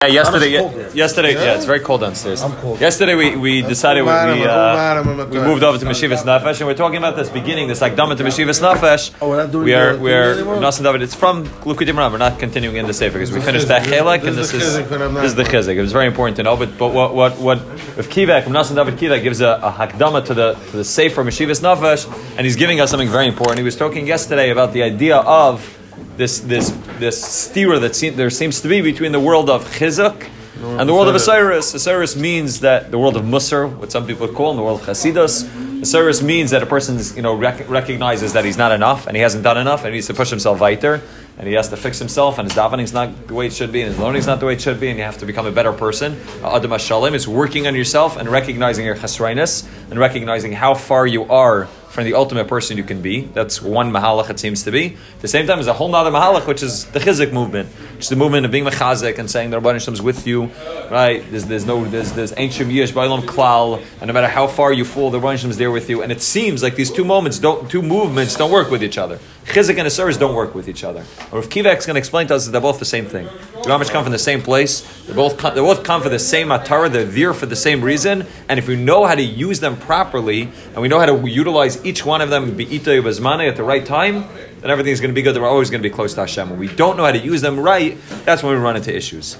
Yeah, yesterday, How cold there? yesterday, yeah. it's very cold downstairs. I'm cold. Yesterday, we, we decided we, we, uh, we moved over to Meshivas Nefesh, and we're talking about this beginning, this Akdama to Meshivas Nefesh. Oh, we're not doing we are, the- we are? Nasan David, it's from Lukutim Ram. We're not continuing in the Sefer because we finished that Chelak, and this is, this is the. Chizuk. It was very important to know, but, but what, what, what, if Kivek, Nasan David Kivek gives a, a Hakdama to the, to the Sefer Meshivas Nefesh, and he's giving us something very important. He was talking yesterday about the idea of this, this, this stira that seem, there seems to be between the world of Chizuk and the world of Osiris, Osiris means that the world of Musar, what some people call in the world of Chasidus, Osiris means that a person you know rec- recognizes that he's not enough and he hasn't done enough and he needs to push himself weiter and he has to fix himself and his davening's not the way it should be and his learning's not the way it should be and you have to become a better person. Adam Hashalim is working on yourself and recognizing your chesrainus and recognizing how far you are from the ultimate person you can be. That's one mahalach it seems to be. At the same time, there's a whole nother mahalach, which is the chizik movement, is the movement of being mechazik and saying the Rabban is with you, right? There's, there's no, there's, there's ancient yish, bailam klal, and no matter how far you fall, the Rabban is there with you. And it seems like these two moments don't, two movements don't work with each other. Chizik and a service don't work with each other. Or if Kivek's going to explain to us that they're both the same thing. The Ramish come from the same place. They both come, they both come for the same atara. They're there for the same reason. And if we know how to use them properly, and we know how to utilize each one of them, be at the right time, then everything's going to be good. We're always going to be close to Hashem. When we don't know how to use them right, that's when we run into issues.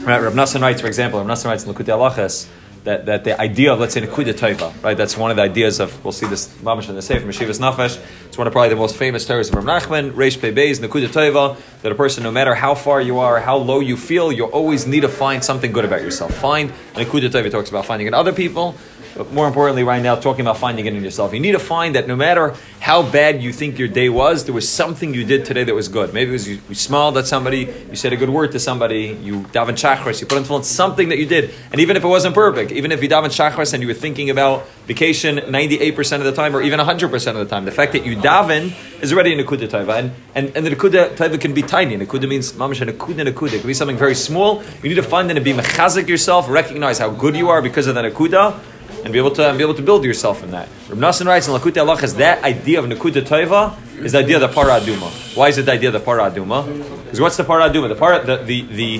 Right, Rav Nassan writes, for example, Rav Nassan writes in Lakutei Alachas that, that the idea of, let's say, Nekuda Taiva, right? That's one of the ideas of, we'll see this Mamash in the Sefer, Meshivas Nefesh. It's one of probably the most famous stories of Rav Nachman, Reish Pei Beis, Nekuda Taiva, that a person, no matter how far you are, how low you feel, you always need to find something good about yourself. Find, Nekuda Taiva talks about finding in other people, but more importantly, right now, talking about finding it in yourself. You need to find that no matter how bad you think your day was, there was something you did today that was good. Maybe it was you, you smiled at somebody, you said a good word to somebody, you daven chakras, you put on tefillin, something that you did. And even if it wasn't perfect, even if you daven chakras and you were thinking about vacation 98% of the time or even 100% of the time, the fact that you daven is already a nekuda taiva. And, and, and the nekuda taiva can be tiny. Nekuda means mamash nekuda nekuda. It can be something very small. You need to find and be mechazik yourself, recognize how good you are because of the nekuda and be able to and be able to build yourself in that. Reb Nassan writes in Lakutei Alachas that idea of Nakuda Toiva is the idea of the Para Aduma. Why is it the idea of the Para Aduma? Because what's the Para Aduma? The para the the the,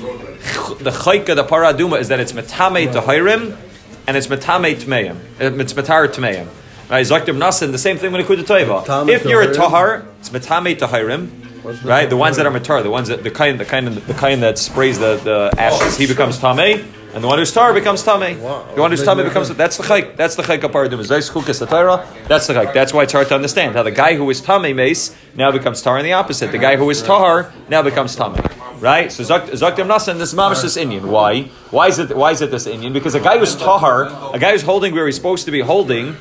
the chayka the Para Aduma is that it's metame to hirim and it's metame tmeim. Uh, it's metar tmeim. Right, Zakir Nassan, the same thing with Nakuda Toiva. If you're a tohirim. tahar, it's metame to hirim. Right, the ones that are matar, the ones that the kind, the kind, the kind that sprays the, the ashes, he becomes tamei, and the one who's tar becomes tamei. Wow. The one who's tamei becomes that's the chayk. That's the chayk of paradim. Zayis chukas Torah. That's the chayk. That's why it's hard to understand how the guy who is tamei mace now becomes tar, and the opposite. The guy who is tar now becomes tamei. Right. So Zak- Zaktim Nasan, this is mamish this Indian. Why? Why is it? Why is it this Indian? Because a guy who's tahar, a guy who's holding where he's supposed to be holding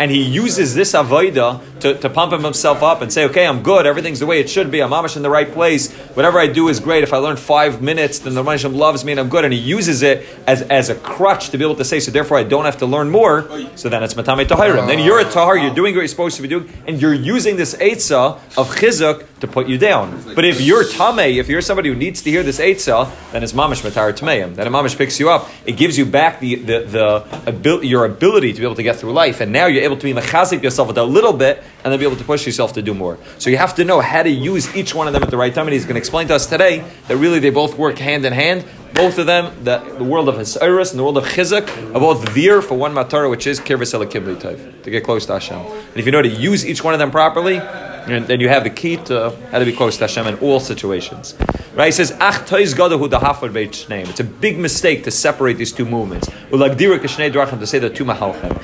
and he uses this avoida to, to pump him himself up and say, okay, I'm good, everything's the way it should be, I'm amish in the right place, whatever I do is great. If I learn five minutes, then the Hashem loves me and I'm good. And he uses it as, as a crutch to be able to say, so therefore I don't have to learn more. So then it's matame tahirim. Then you're a tahar, you're doing what you're supposed to be doing, and you're using this eitzah of chizuk to put you down. But if you're tamei, if you're somebody who needs to hear this eitzah, then it's mamish matar tameim. Then a mamish picks you up. It gives you back the, the, the abil- your ability to be able to get through life. And now you're able to be mechazik yourself with a little bit and then be able to push yourself to do more. So you have to know how to use each one of them at the right time. And he's going to explain to us today that really they both work hand in hand. Both of them, the, the world of Hasiris and the world of Chizuk, are both veer for one matara, which is Kirvis Kibli type, to get close to Hashem. And if you know to use each one of them properly, and then you have the key to how to be close to Hashem in all situations. Right? He says, Ach. It's a big mistake to separate these two movements. To say the two mahalchem.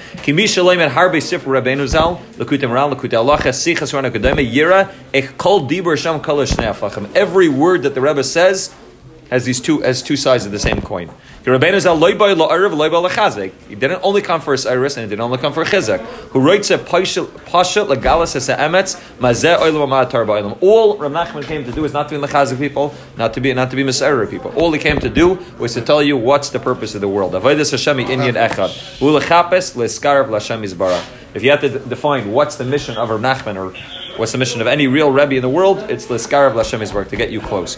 Every word that the Rebbe says has these two has two sides of the same coin. He didn't only come for his iris and he didn't only come for chizek. Who writes a pasha legalis es emetz mazeh oilam ma'atar ba'olam. All Rav Nachman came to do is not to be lechazik people, not to be not to be misayra people. All he came to do was to tell you what's the purpose of the world. Avodas Hashem inyan echad. Ulechapes leskarav l'Hashem yizbarach. If you have to define what's the mission of Rav Nachman or What's the mission of any real Rebbe in the world? It's l'skarav l'Hashem's work to get you close.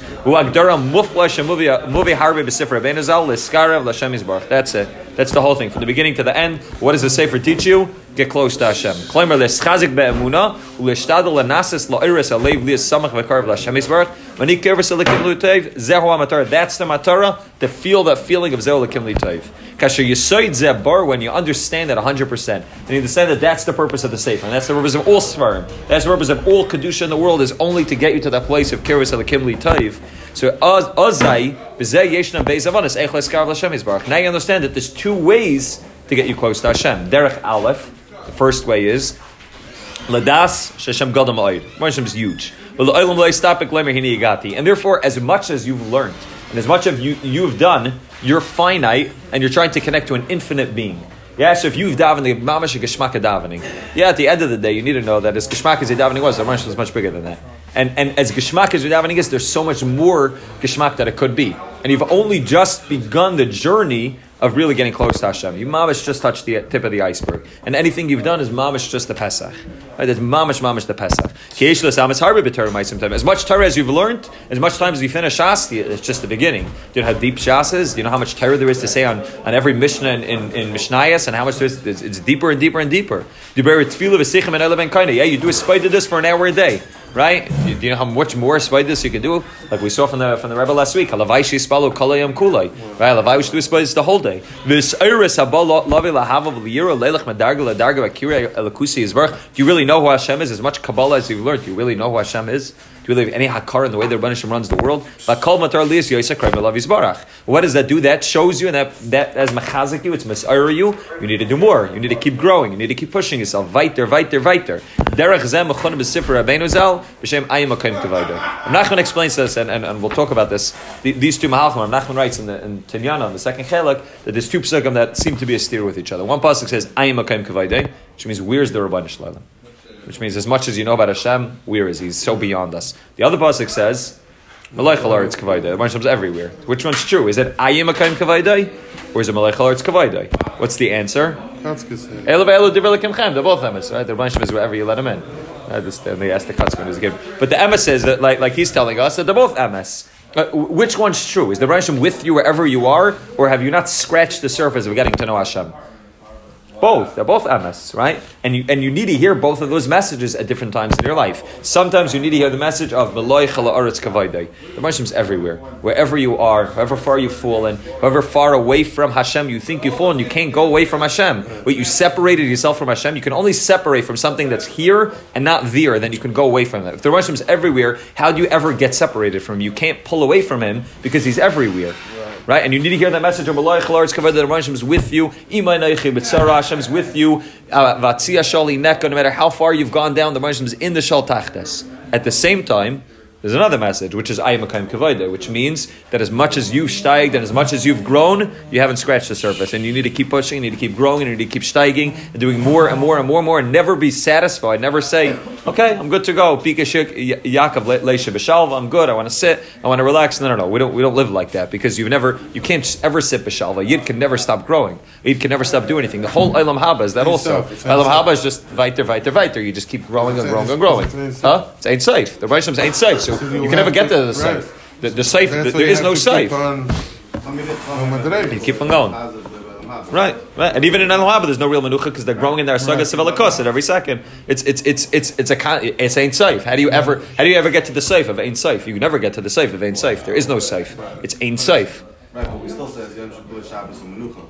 That's it. That's the whole thing. From the beginning to the end, what does the Sefer teach you? Get close to Hashem. That's the matara, to feel that feeling of zehu elikim l'utev. Kasher yisoid zebar, when you understand that 100%, and you understand that that's the purpose of the Sefer, and that's the purpose of all Svarim, that's the purpose of all Kedusha in the world, is only to get you to that place of kivers elikim l'utev. So Ozai, B'zeh Yeshnam Beis Avanis, Echles Karv Hashem Yisbarach. Now you understand that there's two ways to get you close to Hashem. Derech Aleph, the first way is Ladas Sheshem Gadam Oid. Hashem is huge. And therefore, as much as you've learned, and as much as you, you've done, you're finite, and you're trying to connect to an infinite being. Yeah, so if you've davened the mamash geshmak davening, yeah, at the end of the day, you need to know that as geshmak as your davening was, the was much bigger than that. And, and as geshmak as your davening there's so much more geshmak that it could be. And you've only just begun the journey of really getting close to Hashem. You mamish just touched the tip of the iceberg, and anything you've done is mamish just the Pesach. Right? That's mamish mamish the Pesach. As much Torah as you've learned, as much time as you finish Shas, it's just the beginning. Do you know how deep Shas is? Do you know how much Torah there is to say on, on every Mishnah in, in, in and how much there is? It's, it's deeper and deeper and deeper. Yeah, you do a spider this for an hour a day right? Do you know how much more this you can do? Like we saw from the from the Rebbe last week. Halavai shispalo kolayam kulay. Right? Halavai should do spider the whole day. This iris habal lavi lahavav liyira leilach medarga ledarga akira elakusi izbarch. Do you really know who Hashem is? As much Kabbalah as you've learned, do you really know who Hashem is? You really have any hakar in the way the Rebbe runs the world? What does that do? That shows you, and that that as machazik you, it's misayr you. You need to do more. You need to keep growing. You need to keep pushing yourself. Weiter, weiter, weiter. Derech zem mechon b'sifra Rabbeinu Zal b'shem ayim akayim kavayder. Nachman explains this, and, and, and we'll talk about this. These two mahalchim. Nachman writes in the in Tinyana, in the second chelak, that there's two psukim that seem to be a steer with each other. One pasuk says ayim akayim kavayder, which means where's the Rabban Shalom? Which means as much as you know about Hashem, where is He? He's so beyond us. The other pasuk says, Malachal Aretz Kavaydai. Hashem's everywhere. Which one's true? Is it Ayim Akayim Kavaydai? Or is it Malachal Aretz Kavaydai? What's the answer? Elu ve'elu divelikim chem. They're both emes, right? The Hashem is wherever you let him in. Right? This, then they ask the is given. But the emes is that, like, like he's telling us, that they're both emes. Uh, which one's true? Is the Hashem with you wherever you are, or have you not scratched the surface of getting to know Hashem? Both. They're both MS, right? And you and you need to hear both of those messages at different times in your life. Sometimes you need to hear the message of. The Hashem's everywhere. Wherever you are, however far you've fallen, however far away from Hashem you think you've fallen, you can't go away from Hashem. But you separated yourself from Hashem, you can only separate from something that's here and not there, then you can go away from it. If the Hashem's everywhere, how do you ever get separated from him? You can't pull away from him because he's everywhere right? And you need to hear that message of Malay Chalar's Kavod that Hashem is with you. Imay Neichi B'tzara Hashem is with you. Uh, Vatzia Shali Neko. No matter how far you've gone down, the Hashem is in the Shal Tachtes. At the same time. There's another message, which is Ayyamakayim Kavayda, which means that as much as you've steiged and as much as you've grown, you haven't scratched the surface. And you need to keep pushing, you need to keep growing, you need to keep steiging and doing more and more and more and more and never be satisfied. Never say, okay, I'm good to go. Pika Shik Yaakov Leisha B'Shalva, I'm good, I want to sit, I want to relax. No, no, no. We don't, we don't live like that because you've never, you can't ever sit B'Shalva. Yid can never stop growing. Yid can never stop doing anything. The whole Eilam Haba is that also. Eilam Haba is just weiter, weiter, weiter. You just keep growing and growing and growing. Huh? It's ain't safe. The Rishon's ain't safe. So you can never get to the safe. The, the safe, the, there is no safe. You keep on going. Right, right, and even in Al there's no real menucha because they're growing in their saga right. at every second. It's it's it's it's it's a it's ain't safe. How do you ever how do you ever get to the safe of ain't safe? You never get to the safe of ain't safe. There is no safe. It's ain't safe. Right, but we still say Yom Shabbos and menucha.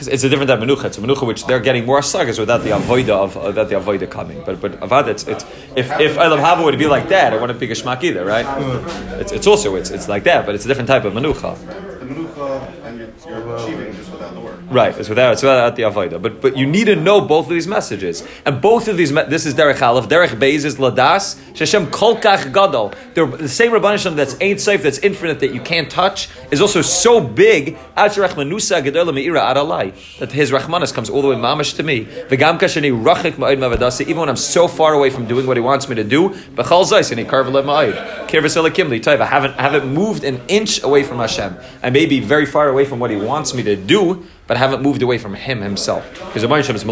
Because it's a different type of menucha. It's a menucha which they're getting more sagas without the avoida of uh, without the avoida coming. But but avad it's it's if if Elam Hava would be like that, it wouldn't be a shmak either, right? It's, it's also it's it's like that, but it's a different type of menucha. Menucha and you're, you're achieving just without the word. Right, it's without it's without the avoida. But but you need to know both of these messages, and both of these. This is derech aleph. Derech beis is ladas. Sheshem kolkach gadol. The same rabbanim that's ain't safe, that's infinite, that you can't touch, is also so big. That his rachmanis comes all the way mamish to me. Even when I'm so far away from doing what he wants me to do, I haven't, I haven't moved an inch away from Hashem. I may be very far away from what he wants me to do, but haven't moved away from him himself. Because the Hashem is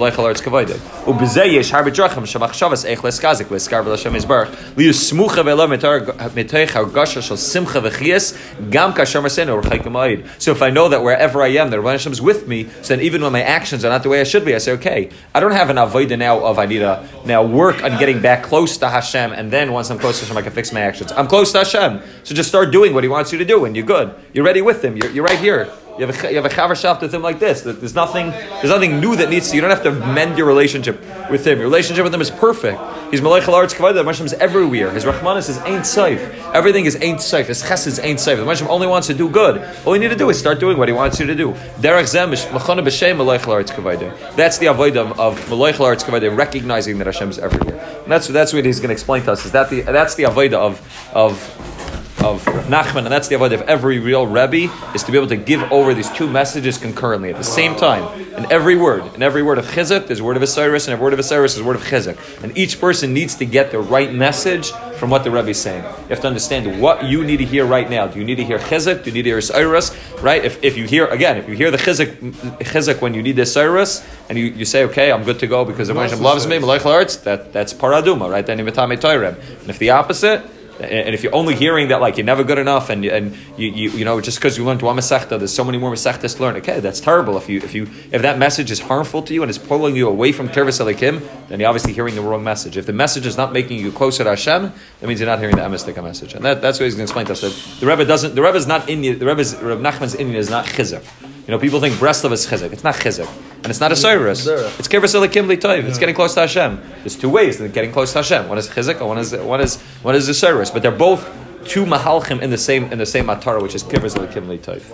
kasher masenu or So if I know that wherever I am, the Rabbi Hashem is with me, so then even when my actions are not the way I should be, I say, okay, I don't have an avodah now of I need to now work on getting back close to Hashem, and then once I'm close to Hashem, I can fix my actions. I'm close to Hashem, so just start doing what He wants you to do, and you're good. You're ready with Him. You're, you're right here. You have a, you have a chaver with him like this. There's nothing, there's nothing new that needs to. You don't have to mend your relationship with him. Your relationship with him is perfect. He's Malach Kavada. The is everywhere. His Rahmanis is Ain't safe. Everything is Ain't safe. His Ches is Ain't safe. The Hashem only wants to do good. All you need to do is start doing what he wants you to do. Derech Zem Machana B'Shem Malach Kavada. That's the avodah of Malach Alarts Kavada, recognizing that Hashem is everywhere. And that's that's what he's going to explain to us. Is that the that's the avodah of of of Nachman, and that's the avodah of every real Rebbe, is to be able to give over these two messages concurrently at the same time. In every word, in every word of Chizuk, there's a word of Osiris, and every word of Osiris is a word of Chizuk. And each person needs to get the right message from what the Rebbe is saying. You have to understand what you need to hear right now. Do you need to hear Chizuk? Do you need to hear Osiris? Right? If, if you hear, again, if you hear the Chizuk, chizuk when you need the Osiris, and you, you say, okay, I'm good to go because the Hashem loves me, that, that's Paraduma, right? Then toyrem. And if the opposite, and if you're only hearing that like you're never good enough and and you you, you know just because you learned one masechta there's so many more masechtas to learn. Okay that's terrible. If you if you if that message is harmful to you and is pulling you away from Tirvis Elikim then you're obviously hearing the wrong message. If the message is not making you closer to Hashem that means you're not hearing the emistika message. And that, that's what he's going to explain to us that the Rebbe doesn't the Rebbe is not Indian the Rebbe's Rebbe Nachman's Indian is not chizuk. You know, people think Breslov is chizuk. It's not chizuk. And it's not a cyrus. It's kivrus elikim toiv. It's getting close to Hashem. There's two ways of getting close to Hashem. One is chizuk, and one is one is one is the cyrus. But they're both two mahalchim in the same in the same atara, which is kivrus elikim toiv.